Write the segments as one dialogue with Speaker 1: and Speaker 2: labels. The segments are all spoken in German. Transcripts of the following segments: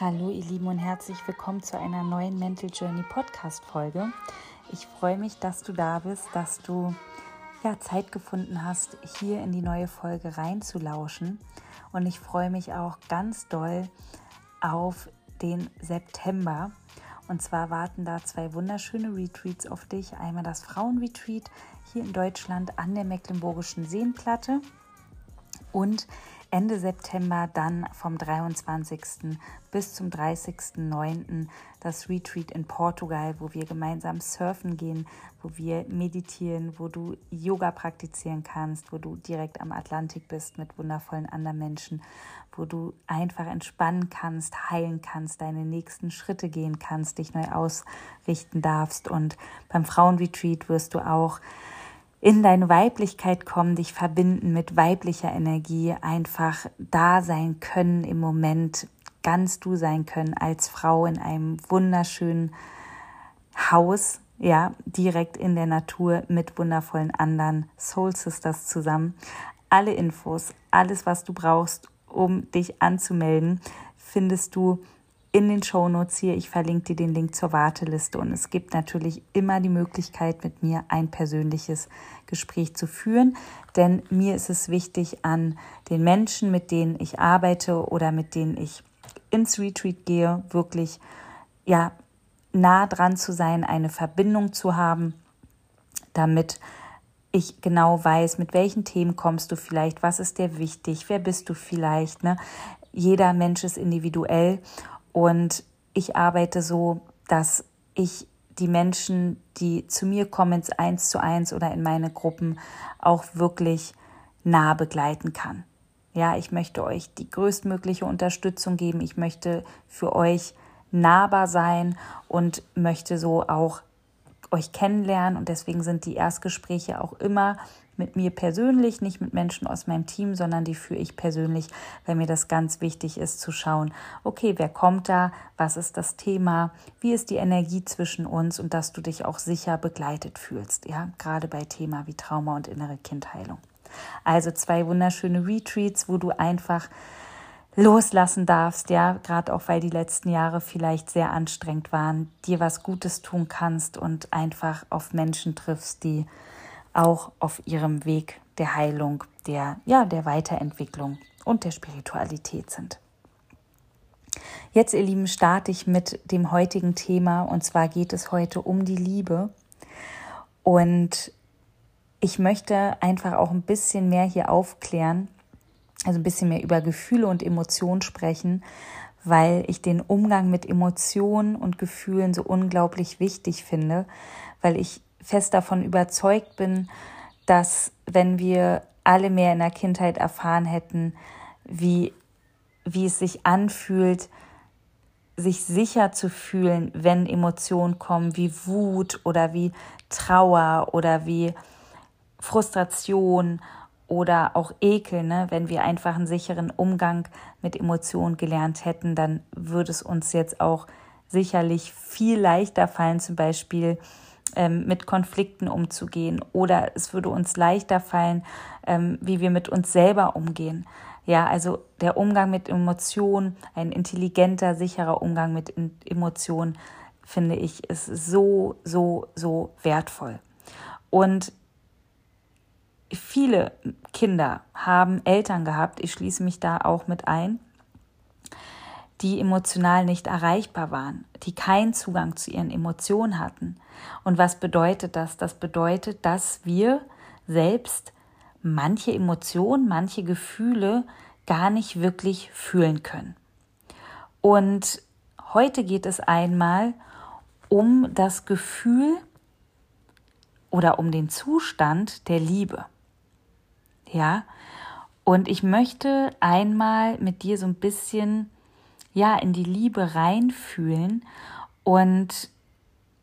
Speaker 1: Hallo ihr Lieben und herzlich willkommen zu einer neuen Mental Journey Podcast Folge. Ich freue mich, dass du da bist, dass du ja Zeit gefunden hast, hier in die neue Folge reinzulauschen und ich freue mich auch ganz doll auf den September. Und zwar warten da zwei wunderschöne Retreats auf dich. Einmal das Frauenretreat hier in Deutschland an der Mecklenburgischen Seenplatte und Ende September dann vom 23. bis zum 30.09. das Retreat in Portugal, wo wir gemeinsam surfen gehen, wo wir meditieren, wo du Yoga praktizieren kannst, wo du direkt am Atlantik bist mit wundervollen anderen Menschen, wo du einfach entspannen kannst, heilen kannst, deine nächsten Schritte gehen kannst, dich neu ausrichten darfst. Und beim Frauenretreat wirst du auch in deine Weiblichkeit kommen, dich verbinden mit weiblicher Energie, einfach da sein können im Moment, ganz du sein können als Frau in einem wunderschönen Haus, ja, direkt in der Natur mit wundervollen anderen Soul Sisters zusammen. Alle Infos, alles, was du brauchst, um dich anzumelden, findest du in den Shownotes hier. Ich verlinke dir den Link zur Warteliste und es gibt natürlich immer die Möglichkeit, mit mir ein persönliches Gespräch zu führen, denn mir ist es wichtig, an den Menschen, mit denen ich arbeite oder mit denen ich ins Retreat gehe, wirklich ja nah dran zu sein, eine Verbindung zu haben, damit ich genau weiß, mit welchen Themen kommst du vielleicht, was ist dir wichtig, wer bist du vielleicht. Ne? Jeder Mensch ist individuell und ich arbeite so, dass ich die Menschen, die zu mir kommen, ins Eins zu eins oder in meine Gruppen, auch wirklich nah begleiten kann. Ja, ich möchte euch die größtmögliche Unterstützung geben. Ich möchte für euch nahbar sein und möchte so auch euch kennenlernen. Und deswegen sind die Erstgespräche auch immer mit mir persönlich, nicht mit Menschen aus meinem Team, sondern die führe ich persönlich, weil mir das ganz wichtig ist zu schauen, okay, wer kommt da, was ist das Thema, wie ist die Energie zwischen uns und dass du dich auch sicher begleitet fühlst, ja, gerade bei Thema wie Trauma und innere Kindheilung. Also zwei wunderschöne Retreats, wo du einfach loslassen darfst, ja, gerade auch weil die letzten Jahre vielleicht sehr anstrengend waren, dir was Gutes tun kannst und einfach auf Menschen triffst, die auch auf ihrem Weg der Heilung, der, ja, der Weiterentwicklung und der Spiritualität sind. Jetzt, ihr Lieben, starte ich mit dem heutigen Thema und zwar geht es heute um die Liebe. Und ich möchte einfach auch ein bisschen mehr hier aufklären, also ein bisschen mehr über Gefühle und Emotionen sprechen, weil ich den Umgang mit Emotionen und Gefühlen so unglaublich wichtig finde, weil ich fest davon überzeugt bin, dass wenn wir alle mehr in der Kindheit erfahren hätten, wie, wie es sich anfühlt, sich sicher zu fühlen, wenn Emotionen kommen, wie Wut oder wie Trauer oder wie Frustration oder auch Ekel, ne? wenn wir einfach einen sicheren Umgang mit Emotionen gelernt hätten, dann würde es uns jetzt auch sicherlich viel leichter fallen, zum Beispiel ähm, mit Konflikten umzugehen oder es würde uns leichter fallen, ähm, wie wir mit uns selber umgehen. Ja, also der Umgang mit Emotionen, ein intelligenter, sicherer Umgang mit Emotionen, finde ich, ist so, so, so wertvoll. Und viele Kinder haben Eltern gehabt, ich schließe mich da auch mit ein, die emotional nicht erreichbar waren, die keinen Zugang zu ihren Emotionen hatten. Und was bedeutet das? Das bedeutet, dass wir selbst manche Emotionen, manche Gefühle gar nicht wirklich fühlen können. Und heute geht es einmal um das Gefühl oder um den Zustand der Liebe. Ja, und ich möchte einmal mit dir so ein bisschen ja in die Liebe reinfühlen und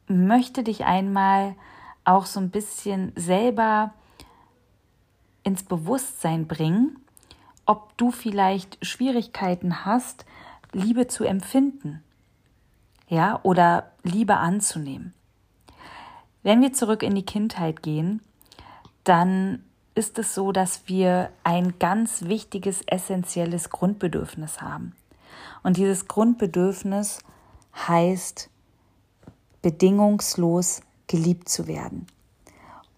Speaker 1: möchte dich einmal auch so ein bisschen selber ins Bewusstsein bringen, ob du vielleicht Schwierigkeiten hast, Liebe zu empfinden. Ja, oder Liebe anzunehmen. Wenn wir zurück in die Kindheit gehen, dann ist es so, dass wir ein ganz wichtiges, essentielles Grundbedürfnis haben. Und dieses Grundbedürfnis heißt bedingungslos geliebt zu werden.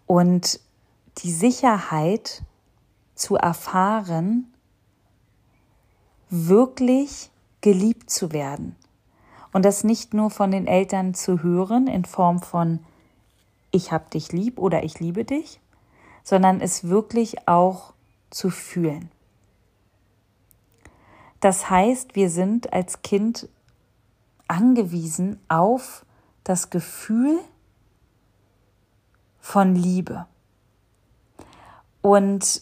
Speaker 1: Und die Sicherheit zu erfahren, wirklich geliebt zu werden. Und das nicht nur von den Eltern zu hören in Form von ich hab dich lieb oder ich liebe dich, sondern es wirklich auch zu fühlen. Das heißt, wir sind als Kind angewiesen auf das Gefühl von Liebe. Und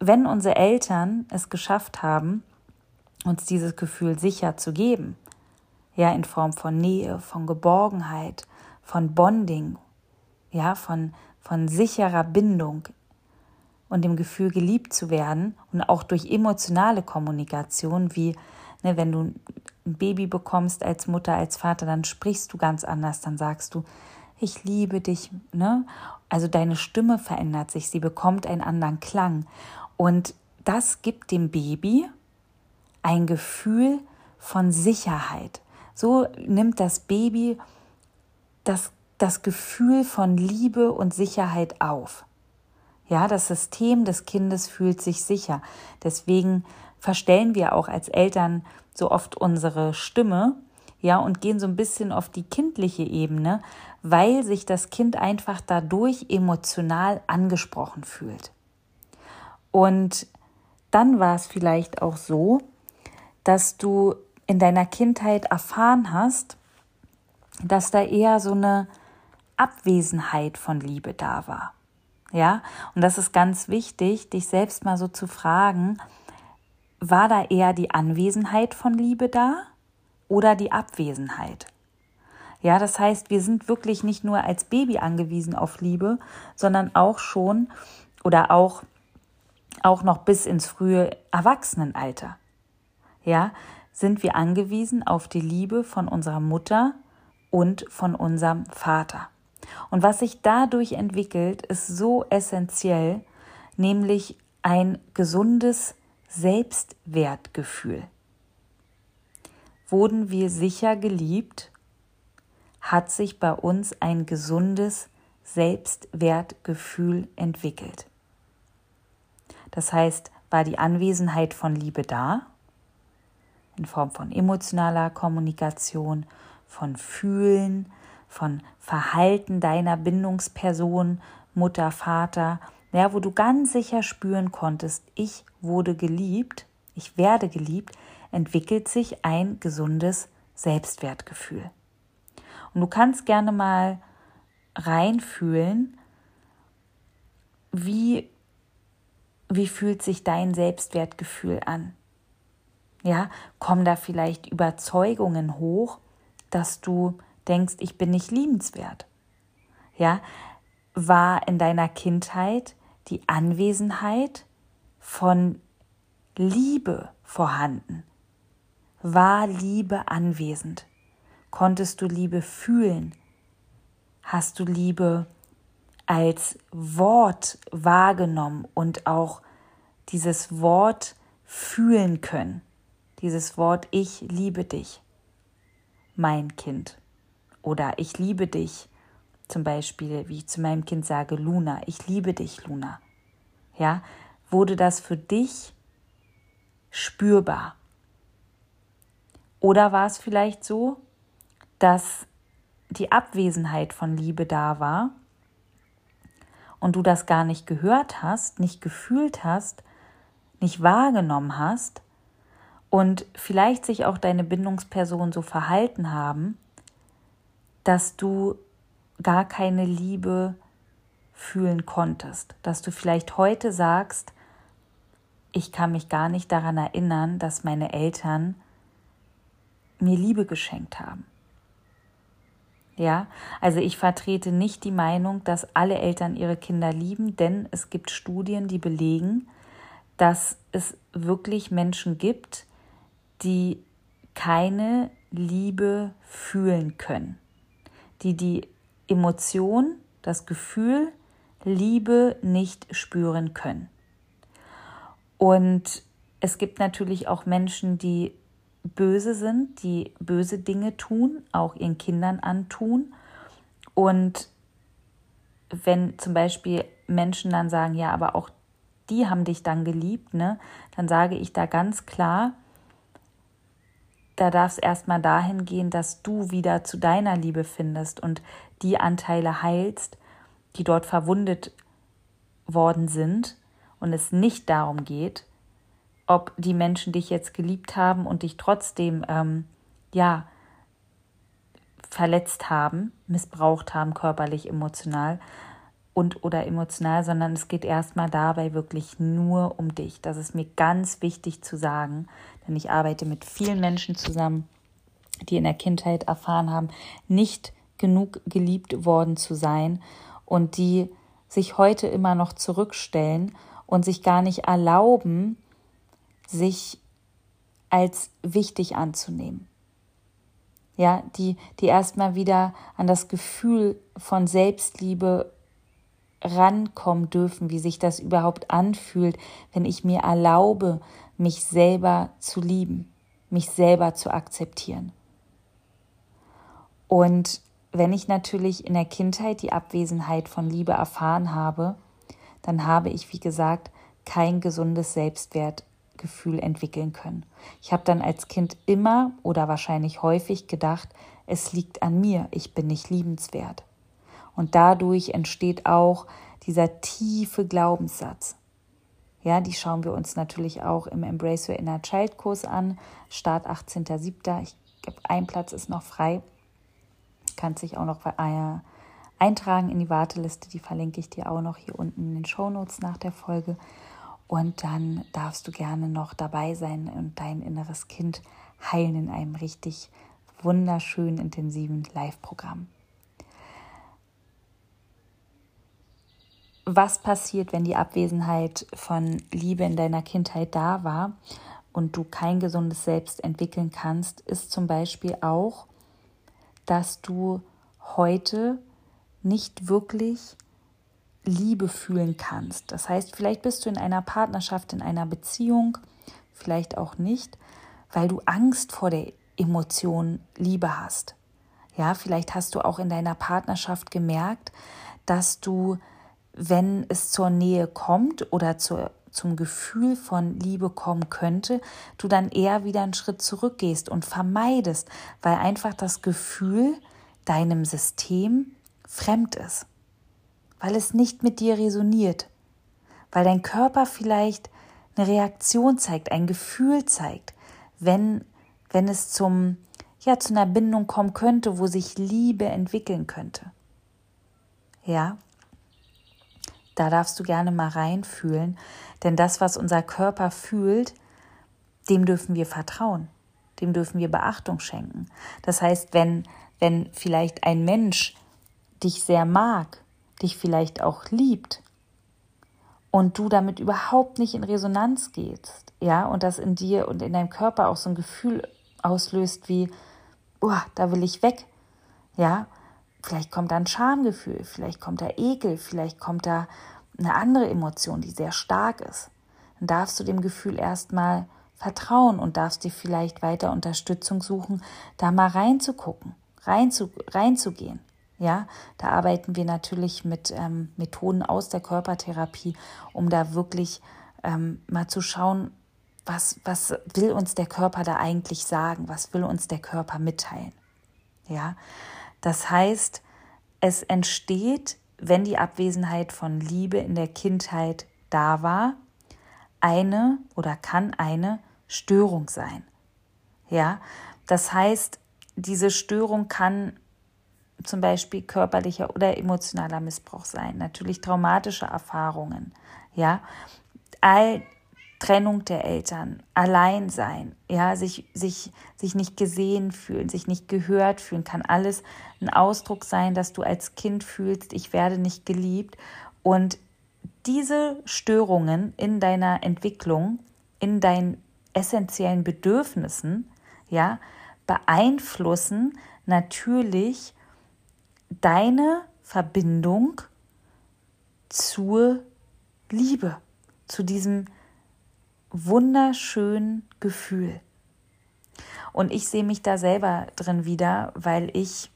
Speaker 1: wenn unsere Eltern es geschafft haben, uns dieses Gefühl sicher zu geben, ja, in Form von Nähe, von Geborgenheit, von Bonding, ja, von, von sicherer Bindung und dem Gefühl, geliebt zu werden und auch durch emotionale Kommunikation, wie ne, wenn du ein Baby bekommst als Mutter, als Vater, dann sprichst du ganz anders, dann sagst du, ich liebe dich, ne? Also deine Stimme verändert sich, sie bekommt einen anderen Klang. Und das gibt dem Baby ein Gefühl von Sicherheit. So nimmt das Baby das, das Gefühl von Liebe und Sicherheit auf. Ja, das System des Kindes fühlt sich sicher. Deswegen verstellen wir auch als Eltern so oft unsere Stimme, ja, und gehen so ein bisschen auf die kindliche Ebene, weil sich das Kind einfach dadurch emotional angesprochen fühlt. Und dann war es vielleicht auch so, dass du in deiner Kindheit erfahren hast, dass da eher so eine Abwesenheit von Liebe da war. Ja, und das ist ganz wichtig, dich selbst mal so zu fragen, war da eher die Anwesenheit von Liebe da oder die Abwesenheit? Ja, das heißt, wir sind wirklich nicht nur als Baby angewiesen auf Liebe, sondern auch schon oder auch, auch noch bis ins frühe Erwachsenenalter. Ja, sind wir angewiesen auf die Liebe von unserer Mutter und von unserem Vater. Und was sich dadurch entwickelt, ist so essentiell, nämlich ein gesundes Selbstwertgefühl. Wurden wir sicher geliebt, hat sich bei uns ein gesundes Selbstwertgefühl entwickelt. Das heißt, war die Anwesenheit von Liebe da, in Form von emotionaler Kommunikation, von Fühlen, von Verhalten deiner Bindungsperson, Mutter, Vater, ja, wo du ganz sicher spüren konntest, ich wurde geliebt, ich werde geliebt, entwickelt sich ein gesundes Selbstwertgefühl. Und du kannst gerne mal reinfühlen, wie, wie fühlt sich dein Selbstwertgefühl an? Ja, kommen da vielleicht Überzeugungen hoch, dass du denkst, ich bin nicht liebenswert. Ja, war in deiner Kindheit die Anwesenheit von Liebe vorhanden? War Liebe anwesend? Konntest du Liebe fühlen? Hast du Liebe als Wort wahrgenommen und auch dieses Wort fühlen können? Dieses Wort Ich liebe dich, mein Kind oder ich liebe dich. Zum Beispiel, wie ich zu meinem Kind sage, Luna, ich liebe dich, Luna. Ja, wurde das für dich spürbar? Oder war es vielleicht so, dass die Abwesenheit von Liebe da war und du das gar nicht gehört hast, nicht gefühlt hast, nicht wahrgenommen hast und vielleicht sich auch deine Bindungspersonen so verhalten haben, dass du gar keine Liebe fühlen konntest, dass du vielleicht heute sagst, ich kann mich gar nicht daran erinnern, dass meine Eltern mir Liebe geschenkt haben. Ja, also ich vertrete nicht die Meinung, dass alle Eltern ihre Kinder lieben, denn es gibt Studien, die belegen, dass es wirklich Menschen gibt, die keine Liebe fühlen können die die Emotion, das Gefühl Liebe nicht spüren können. Und es gibt natürlich auch Menschen, die böse sind, die böse Dinge tun, auch ihren Kindern antun. Und wenn zum Beispiel Menschen dann sagen, ja, aber auch die haben dich dann geliebt, ne, dann sage ich da ganz klar, da darf es erstmal dahin gehen, dass du wieder zu deiner Liebe findest und die Anteile heilst, die dort verwundet worden sind und es nicht darum geht, ob die Menschen dich jetzt geliebt haben und dich trotzdem, ähm, ja, verletzt haben, missbraucht haben, körperlich, emotional und oder emotional, sondern es geht erstmal dabei wirklich nur um dich. Das ist mir ganz wichtig zu sagen, denn ich arbeite mit vielen Menschen zusammen, die in der Kindheit erfahren haben, nicht genug geliebt worden zu sein und die sich heute immer noch zurückstellen und sich gar nicht erlauben, sich als wichtig anzunehmen. Ja, die, die erstmal wieder an das Gefühl von Selbstliebe rankommen dürfen, wie sich das überhaupt anfühlt, wenn ich mir erlaube, mich selber zu lieben, mich selber zu akzeptieren. Und wenn ich natürlich in der Kindheit die Abwesenheit von Liebe erfahren habe, dann habe ich, wie gesagt, kein gesundes Selbstwertgefühl entwickeln können. Ich habe dann als Kind immer oder wahrscheinlich häufig gedacht, es liegt an mir, ich bin nicht liebenswert. Und dadurch entsteht auch dieser tiefe Glaubenssatz. Ja, die schauen wir uns natürlich auch im Embrace Your Inner Child Kurs an. Start 18.07. Ich glaube, ein Platz ist noch frei kannst dich auch noch äh, eintragen in die Warteliste. Die verlinke ich dir auch noch hier unten in den Show Notes nach der Folge. Und dann darfst du gerne noch dabei sein und dein inneres Kind heilen in einem richtig wunderschönen, intensiven Live-Programm. Was passiert, wenn die Abwesenheit von Liebe in deiner Kindheit da war und du kein gesundes Selbst entwickeln kannst, ist zum Beispiel auch, dass du heute nicht wirklich Liebe fühlen kannst. Das heißt, vielleicht bist du in einer Partnerschaft, in einer Beziehung, vielleicht auch nicht, weil du Angst vor der Emotion Liebe hast. Ja, vielleicht hast du auch in deiner Partnerschaft gemerkt, dass du, wenn es zur Nähe kommt oder zur zum Gefühl von Liebe kommen könnte, du dann eher wieder einen Schritt zurückgehst und vermeidest, weil einfach das Gefühl deinem System fremd ist, weil es nicht mit dir resoniert, weil dein Körper vielleicht eine Reaktion zeigt, ein Gefühl zeigt, wenn, wenn es zum, ja, zu einer Bindung kommen könnte, wo sich Liebe entwickeln könnte. Ja, da darfst du gerne mal reinfühlen, denn das, was unser Körper fühlt, dem dürfen wir vertrauen, dem dürfen wir Beachtung schenken. Das heißt, wenn, wenn vielleicht ein Mensch dich sehr mag, dich vielleicht auch liebt und du damit überhaupt nicht in Resonanz gehst, ja, und das in dir und in deinem Körper auch so ein Gefühl auslöst wie, oh, da will ich weg, ja, Vielleicht kommt da ein Schamgefühl, vielleicht kommt da Ekel, vielleicht kommt da eine andere Emotion, die sehr stark ist. Dann darfst du dem Gefühl erstmal vertrauen und darfst dir vielleicht weiter Unterstützung suchen, da mal reinzugucken, reinzu, reinzugehen. Ja, da arbeiten wir natürlich mit ähm, Methoden aus der Körpertherapie, um da wirklich ähm, mal zu schauen, was, was will uns der Körper da eigentlich sagen, was will uns der Körper mitteilen. Ja, das heißt, es entsteht, wenn die Abwesenheit von Liebe in der Kindheit da war, eine oder kann eine Störung sein. Ja, das heißt, diese Störung kann zum Beispiel körperlicher oder emotionaler Missbrauch sein, natürlich traumatische Erfahrungen, ja, all Trennung der Eltern, allein sein, ja, sich, sich, sich nicht gesehen fühlen, sich nicht gehört fühlen, kann alles ein Ausdruck sein, dass du als Kind fühlst, ich werde nicht geliebt. Und diese Störungen in deiner Entwicklung, in deinen essentiellen Bedürfnissen, ja, beeinflussen natürlich deine Verbindung zur Liebe, zu diesem wunderschönen Gefühl. Und ich sehe mich da selber drin wieder, weil ich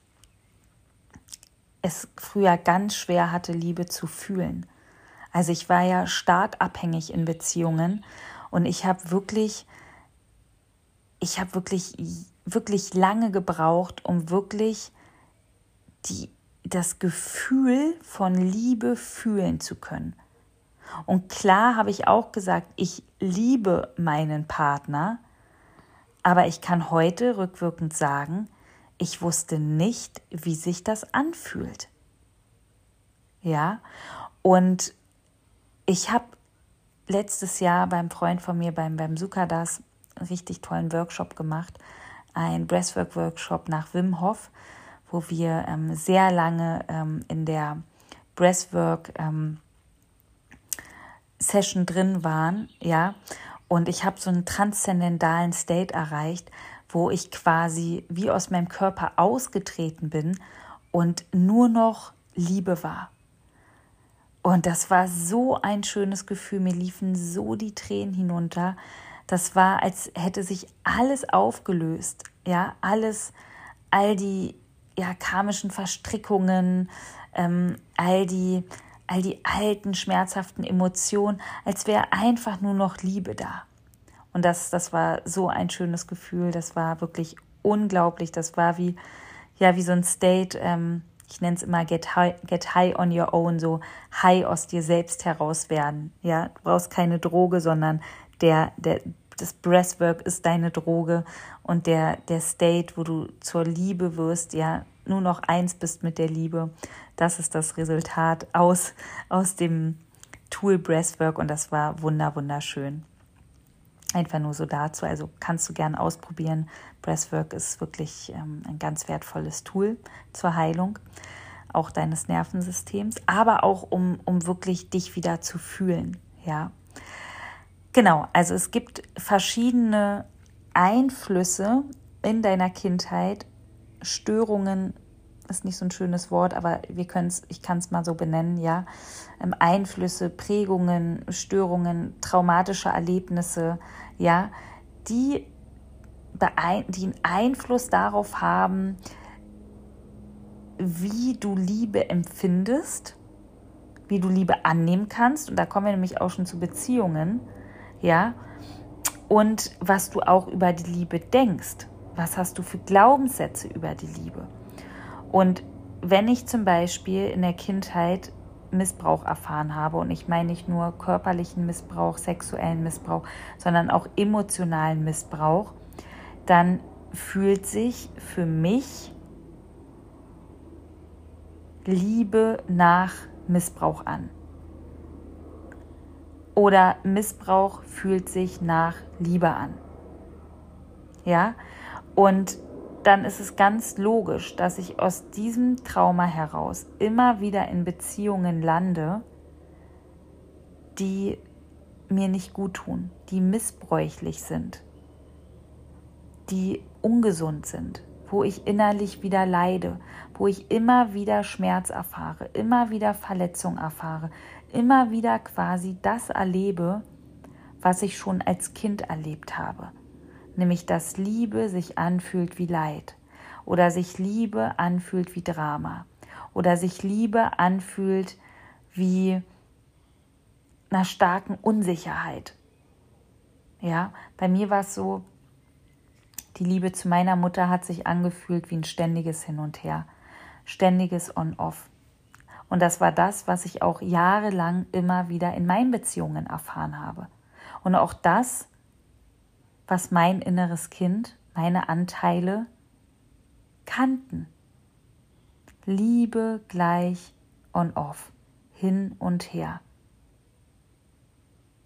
Speaker 1: es früher ganz schwer hatte, Liebe zu fühlen. Also ich war ja stark abhängig in Beziehungen und ich habe wirklich, ich habe wirklich, wirklich lange gebraucht, um wirklich die, das Gefühl von Liebe fühlen zu können. Und klar habe ich auch gesagt, ich liebe meinen Partner, aber ich kann heute rückwirkend sagen, ich wusste nicht, wie sich das anfühlt. Ja, und ich habe letztes Jahr beim Freund von mir, beim, beim Sukadas, einen richtig tollen Workshop gemacht, ein Breathwork-Workshop nach Wim Hof, wo wir ähm, sehr lange ähm, in der Breathwork ähm, Session drin waren, ja, und ich habe so einen transzendentalen State erreicht, wo ich quasi wie aus meinem Körper ausgetreten bin und nur noch Liebe war. Und das war so ein schönes Gefühl. Mir liefen so die Tränen hinunter. Das war, als hätte sich alles aufgelöst. Ja, alles, all die ja, karmischen Verstrickungen, ähm, all die, all die alten, schmerzhaften Emotionen, als wäre einfach nur noch Liebe da. Und das, das war so ein schönes Gefühl. Das war wirklich unglaublich. Das war wie, ja, wie so ein State, ähm, ich nenne es immer get high, get high on your own, so high aus dir selbst heraus werden. Ja, du brauchst keine Droge, sondern der, der, das Breathwork ist deine Droge und der, der State, wo du zur Liebe wirst, ja, nur noch eins bist mit der Liebe. Das ist das Resultat aus, aus dem Tool Breathwork und das war wunder, wunderschön. Einfach nur so dazu. Also kannst du gerne ausprobieren. Breathwork ist wirklich ähm, ein ganz wertvolles Tool zur Heilung auch deines Nervensystems, aber auch um, um wirklich dich wieder zu fühlen. Ja, genau. Also es gibt verschiedene Einflüsse in deiner Kindheit, Störungen ist nicht so ein schönes Wort, aber wir können ich kann es mal so benennen, ja. Ähm, Einflüsse, Prägungen, Störungen, traumatische Erlebnisse, ja, die, die einen Einfluss darauf haben, wie du Liebe empfindest, wie du Liebe annehmen kannst. Und da kommen wir nämlich auch schon zu Beziehungen, ja. Und was du auch über die Liebe denkst. Was hast du für Glaubenssätze über die Liebe? Und wenn ich zum Beispiel in der Kindheit Missbrauch erfahren habe, und ich meine nicht nur körperlichen Missbrauch, sexuellen Missbrauch, sondern auch emotionalen Missbrauch, dann fühlt sich für mich Liebe nach Missbrauch an. Oder Missbrauch fühlt sich nach Liebe an. Ja? Und dann ist es ganz logisch, dass ich aus diesem Trauma heraus immer wieder in Beziehungen lande, die mir nicht gut tun, die missbräuchlich sind, die ungesund sind, wo ich innerlich wieder leide, wo ich immer wieder Schmerz erfahre, immer wieder Verletzung erfahre, immer wieder quasi das erlebe, was ich schon als Kind erlebt habe nämlich dass Liebe sich anfühlt wie Leid oder sich Liebe anfühlt wie Drama oder sich Liebe anfühlt wie einer starken Unsicherheit. Ja, bei mir war es so, die Liebe zu meiner Mutter hat sich angefühlt wie ein ständiges Hin und Her, ständiges On-Off. Und das war das, was ich auch jahrelang immer wieder in meinen Beziehungen erfahren habe. Und auch das was mein inneres Kind, meine Anteile kannten. Liebe gleich on off, hin und her.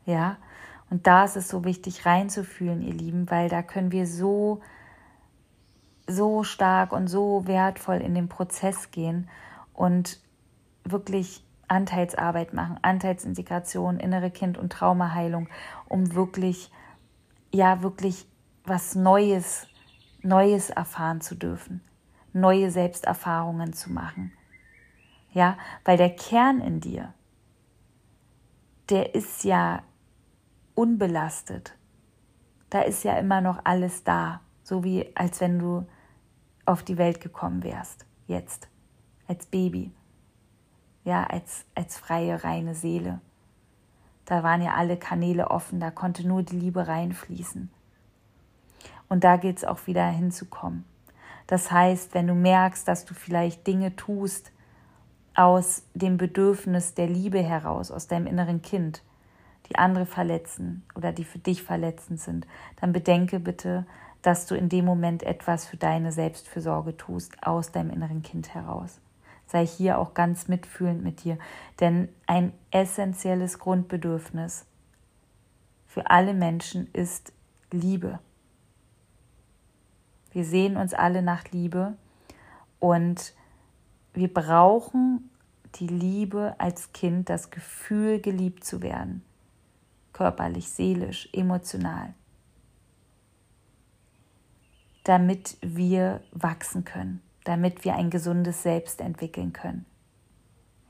Speaker 1: Ja, und da ist es so wichtig reinzufühlen, ihr Lieben, weil da können wir so, so stark und so wertvoll in den Prozess gehen und wirklich Anteilsarbeit machen, Anteilsintegration, innere Kind- und Traumaheilung, um wirklich ja wirklich was Neues, Neues erfahren zu dürfen, neue Selbsterfahrungen zu machen. Ja, weil der Kern in dir, der ist ja unbelastet. Da ist ja immer noch alles da, so wie als wenn du auf die Welt gekommen wärst, jetzt, als Baby, ja, als, als freie, reine Seele. Da waren ja alle Kanäle offen, da konnte nur die Liebe reinfließen. Und da gilt es auch wieder hinzukommen. Das heißt, wenn du merkst, dass du vielleicht Dinge tust aus dem Bedürfnis der Liebe heraus, aus deinem inneren Kind, die andere verletzen oder die für dich verletzend sind, dann bedenke bitte, dass du in dem Moment etwas für deine Selbstfürsorge tust, aus deinem inneren Kind heraus. Sei hier auch ganz mitfühlend mit dir, denn ein essentielles Grundbedürfnis für alle Menschen ist Liebe. Wir sehen uns alle nach Liebe und wir brauchen die Liebe als Kind, das Gefühl, geliebt zu werden. Körperlich, seelisch, emotional. Damit wir wachsen können, damit wir ein gesundes Selbst entwickeln können.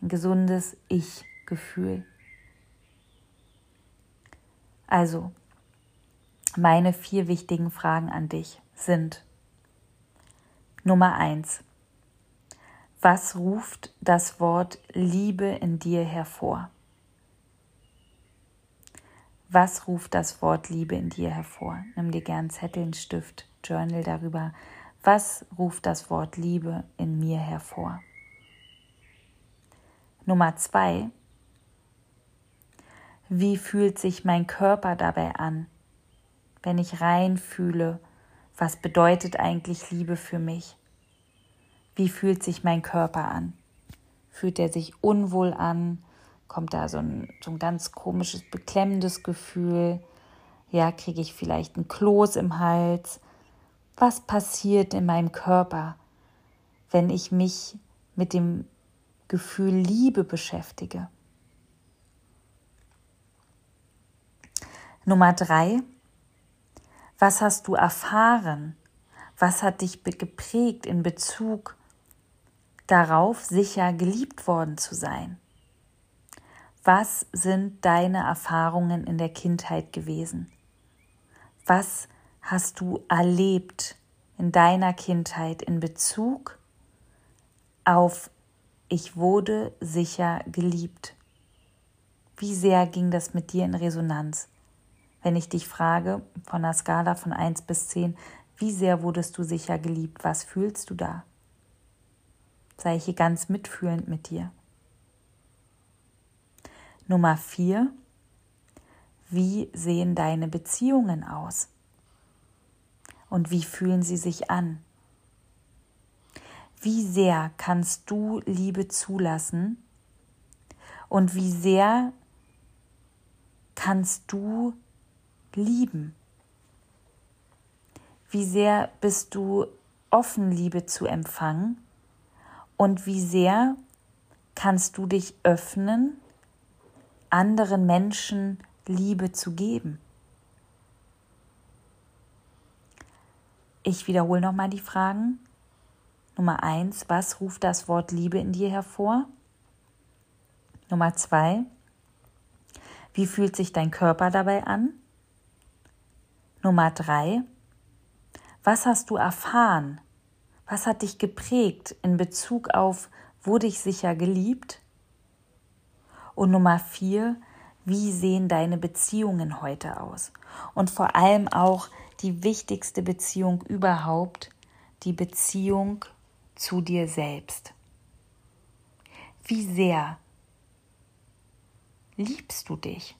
Speaker 1: Ein gesundes Ich-Gefühl. Also, meine vier wichtigen Fragen an dich sind Nummer eins. Was ruft das Wort Liebe in dir hervor? Was ruft das Wort Liebe in dir hervor? Nimm dir gern Zettel, Stift, Journal darüber. Was ruft das Wort Liebe in mir hervor? Nummer zwei. Wie fühlt sich mein Körper dabei an, wenn ich reinfühle, was bedeutet eigentlich Liebe für mich? Wie fühlt sich mein Körper an? Fühlt er sich unwohl an? Kommt da so ein, so ein ganz komisches, beklemmendes Gefühl? Ja, kriege ich vielleicht ein Kloß im Hals? Was passiert in meinem Körper, wenn ich mich mit dem Gefühl Liebe beschäftige? Nummer drei, was hast du erfahren? Was hat dich geprägt in Bezug darauf, sicher geliebt worden zu sein? Was sind deine Erfahrungen in der Kindheit gewesen? Was hast du erlebt in deiner Kindheit in Bezug auf ich wurde sicher geliebt? Wie sehr ging das mit dir in Resonanz? Wenn ich dich frage, von einer Skala von 1 bis 10, wie sehr wurdest du sicher geliebt? Was fühlst du da? Sei ich hier ganz mitfühlend mit dir. Nummer 4. Wie sehen deine Beziehungen aus? Und wie fühlen sie sich an? Wie sehr kannst du Liebe zulassen? Und wie sehr kannst du lieben? Wie sehr bist du offen, Liebe zu empfangen? Und wie sehr kannst du dich öffnen, anderen Menschen Liebe zu geben? Ich wiederhole nochmal die Fragen. Nummer eins, was ruft das Wort Liebe in dir hervor? Nummer zwei, wie fühlt sich dein Körper dabei an? Nummer drei, was hast du erfahren? Was hat dich geprägt in Bezug auf, wurde ich sicher geliebt? Und Nummer vier, wie sehen deine Beziehungen heute aus? Und vor allem auch die wichtigste Beziehung überhaupt, die Beziehung zu dir selbst. Wie sehr liebst du dich?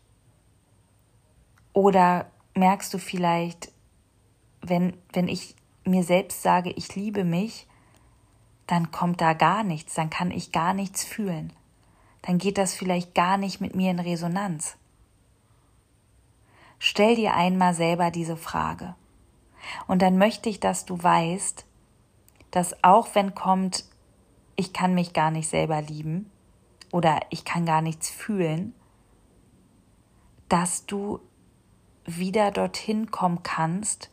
Speaker 1: Oder merkst du vielleicht, wenn, wenn ich mir selbst sage, ich liebe mich, dann kommt da gar nichts, dann kann ich gar nichts fühlen. Dann geht das vielleicht gar nicht mit mir in Resonanz. Stell dir einmal selber diese Frage. Und dann möchte ich, dass du weißt, dass auch wenn kommt, ich kann mich gar nicht selber lieben oder ich kann gar nichts fühlen, dass du wieder dorthin kommen kannst,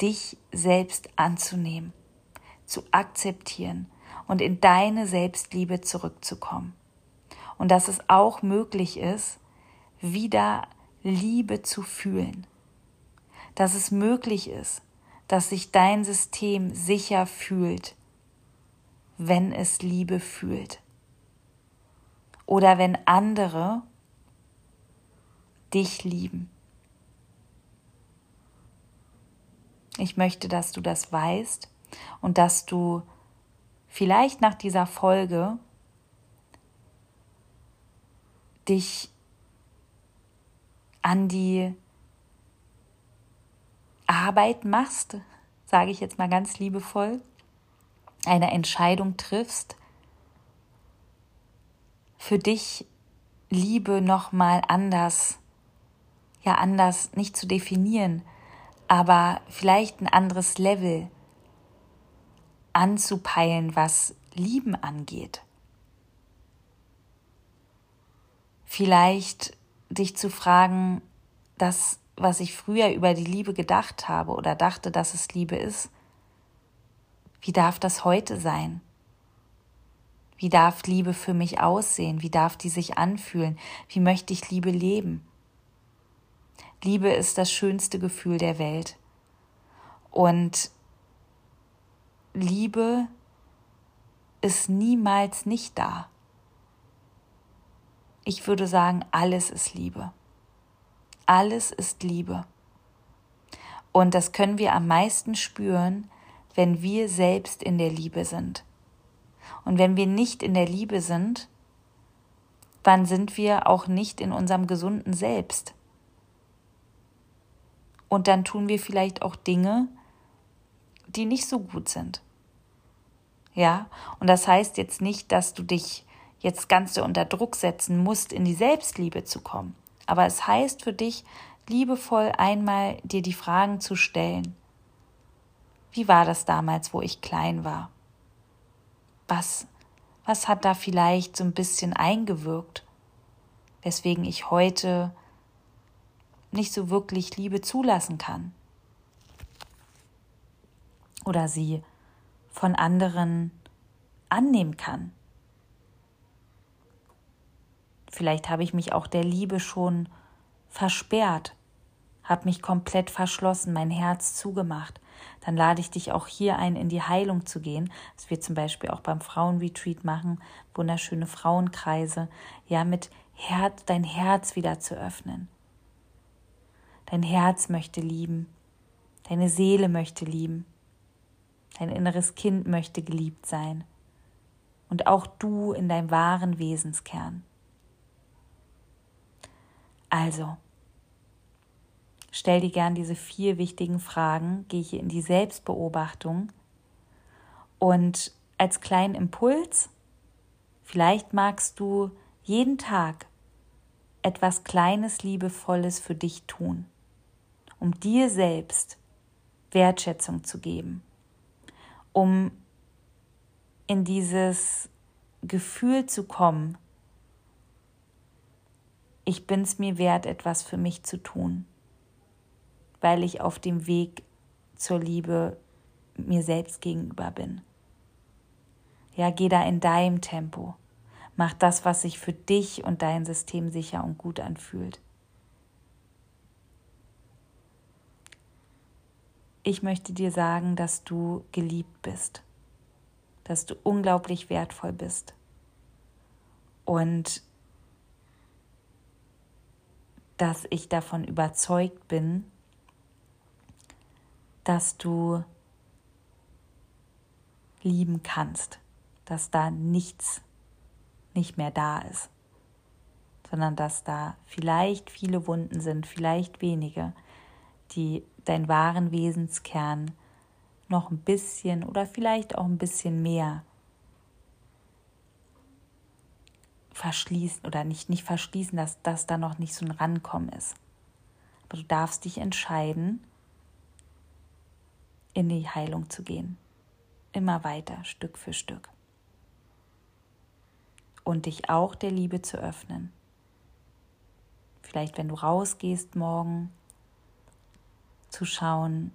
Speaker 1: dich selbst anzunehmen, zu akzeptieren und in deine Selbstliebe zurückzukommen. Und dass es auch möglich ist, wieder Liebe zu fühlen, dass es möglich ist, dass sich dein System sicher fühlt, wenn es Liebe fühlt. Oder wenn andere dich lieben. Ich möchte, dass du das weißt und dass du vielleicht nach dieser Folge dich an die Arbeit machst, sage ich jetzt mal ganz liebevoll, eine Entscheidung triffst, für dich Liebe noch mal anders ja anders nicht zu definieren, aber vielleicht ein anderes Level anzupeilen, was Lieben angeht. Vielleicht dich zu fragen, das, was ich früher über die Liebe gedacht habe oder dachte, dass es Liebe ist, wie darf das heute sein? Wie darf Liebe für mich aussehen? Wie darf die sich anfühlen? Wie möchte ich Liebe leben? Liebe ist das schönste Gefühl der Welt. Und Liebe ist niemals nicht da. Ich würde sagen, alles ist Liebe. Alles ist Liebe. Und das können wir am meisten spüren, wenn wir selbst in der Liebe sind. Und wenn wir nicht in der Liebe sind, dann sind wir auch nicht in unserem gesunden Selbst. Und dann tun wir vielleicht auch Dinge, die nicht so gut sind. Ja, und das heißt jetzt nicht, dass du dich jetzt ganz so unter Druck setzen musst, in die Selbstliebe zu kommen. Aber es heißt für dich, liebevoll einmal dir die Fragen zu stellen. Wie war das damals, wo ich klein war? Was, was hat da vielleicht so ein bisschen eingewirkt, weswegen ich heute nicht so wirklich Liebe zulassen kann? Oder sie von anderen annehmen kann. Vielleicht habe ich mich auch der Liebe schon versperrt, habe mich komplett verschlossen, mein Herz zugemacht. Dann lade ich dich auch hier ein, in die Heilung zu gehen, was wir zum Beispiel auch beim Frauenretreat machen, wunderschöne Frauenkreise, ja, mit Herz, dein Herz wieder zu öffnen. Dein Herz möchte lieben, deine Seele möchte lieben. Dein inneres Kind möchte geliebt sein. Und auch du in deinem wahren Wesenskern. Also, stell dir gern diese vier wichtigen Fragen, gehe hier in die Selbstbeobachtung und als kleinen Impuls, vielleicht magst du jeden Tag etwas Kleines, Liebevolles für dich tun, um dir selbst Wertschätzung zu geben um in dieses Gefühl zu kommen, ich bin es mir wert, etwas für mich zu tun, weil ich auf dem Weg zur Liebe mir selbst gegenüber bin. Ja, geh da in deinem Tempo. Mach das, was sich für dich und dein System sicher und gut anfühlt. ich möchte dir sagen, dass du geliebt bist, dass du unglaublich wertvoll bist und dass ich davon überzeugt bin, dass du lieben kannst, dass da nichts nicht mehr da ist, sondern dass da vielleicht viele Wunden sind, vielleicht wenige, die deinen wahren Wesenskern noch ein bisschen oder vielleicht auch ein bisschen mehr verschließen oder nicht, nicht verschließen, dass das da noch nicht so ein Rankommen ist. Aber du darfst dich entscheiden, in die Heilung zu gehen. Immer weiter, Stück für Stück. Und dich auch der Liebe zu öffnen. Vielleicht, wenn du rausgehst morgen, zu schauen,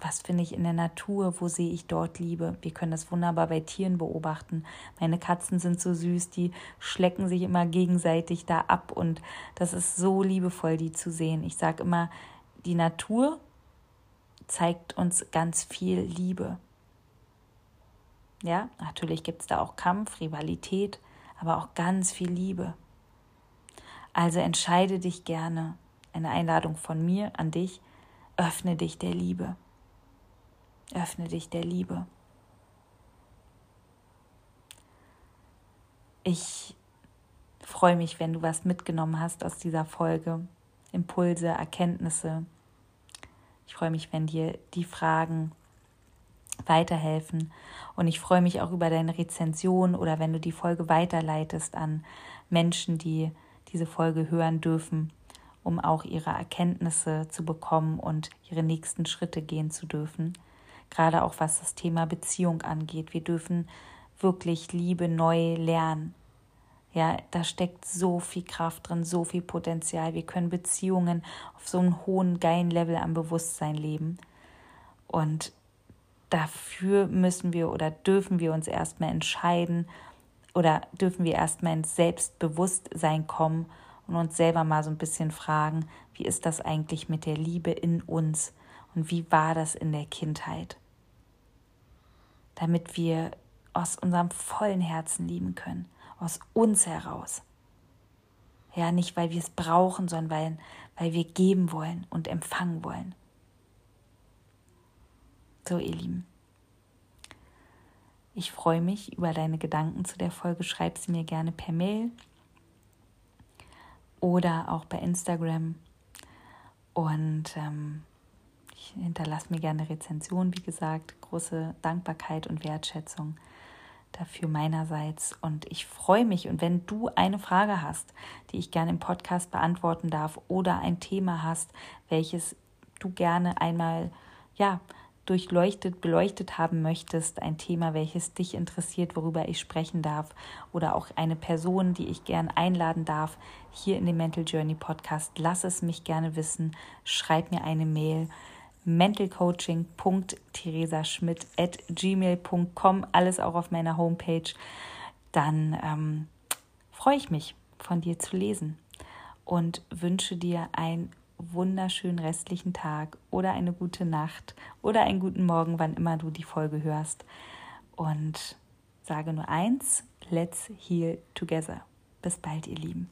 Speaker 1: was finde ich in der Natur, wo sehe ich dort Liebe. Wir können das wunderbar bei Tieren beobachten. Meine Katzen sind so süß, die schlecken sich immer gegenseitig da ab und das ist so liebevoll, die zu sehen. Ich sage immer, die Natur zeigt uns ganz viel Liebe. Ja, natürlich gibt es da auch Kampf, Rivalität, aber auch ganz viel Liebe. Also entscheide dich gerne. Eine Einladung von mir an dich. Öffne dich der Liebe. Öffne dich der Liebe. Ich freue mich, wenn du was mitgenommen hast aus dieser Folge. Impulse, Erkenntnisse. Ich freue mich, wenn dir die Fragen weiterhelfen. Und ich freue mich auch über deine Rezension oder wenn du die Folge weiterleitest an Menschen, die diese Folge hören dürfen, um auch ihre Erkenntnisse zu bekommen und ihre nächsten Schritte gehen zu dürfen. Gerade auch was das Thema Beziehung angeht. Wir dürfen wirklich Liebe neu lernen. Ja, da steckt so viel Kraft drin, so viel Potenzial. Wir können Beziehungen auf so einem hohen, geilen Level am Bewusstsein leben. Und dafür müssen wir oder dürfen wir uns erstmal entscheiden oder dürfen wir erstmal ins Selbstbewusstsein kommen und uns selber mal so ein bisschen fragen, wie ist das eigentlich mit der Liebe in uns und wie war das in der Kindheit? Damit wir aus unserem vollen Herzen lieben können aus uns heraus. Ja, nicht weil wir es brauchen, sondern weil, weil wir geben wollen und empfangen wollen. So, ihr Lieben. Ich freue mich über deine Gedanken zu der Folge. Schreib sie mir gerne per Mail oder auch bei Instagram. Und ähm, ich hinterlasse mir gerne Rezension, wie gesagt. Große Dankbarkeit und Wertschätzung dafür meinerseits. Und ich freue mich. Und wenn du eine Frage hast, die ich gerne im Podcast beantworten darf oder ein Thema hast, welches du gerne einmal, ja, durchleuchtet, beleuchtet haben möchtest, ein Thema, welches dich interessiert, worüber ich sprechen darf, oder auch eine Person, die ich gern einladen darf, hier in dem Mental Journey Podcast, lass es mich gerne wissen. Schreib mir eine Mail mentalcoaching.theresaschmidt.gmail.com, alles auch auf meiner Homepage, dann ähm, freue ich mich, von dir zu lesen und wünsche dir einen wunderschönen restlichen Tag oder eine gute Nacht oder einen guten Morgen, wann immer du die Folge hörst. Und sage nur eins, let's heal together. Bis bald, ihr Lieben.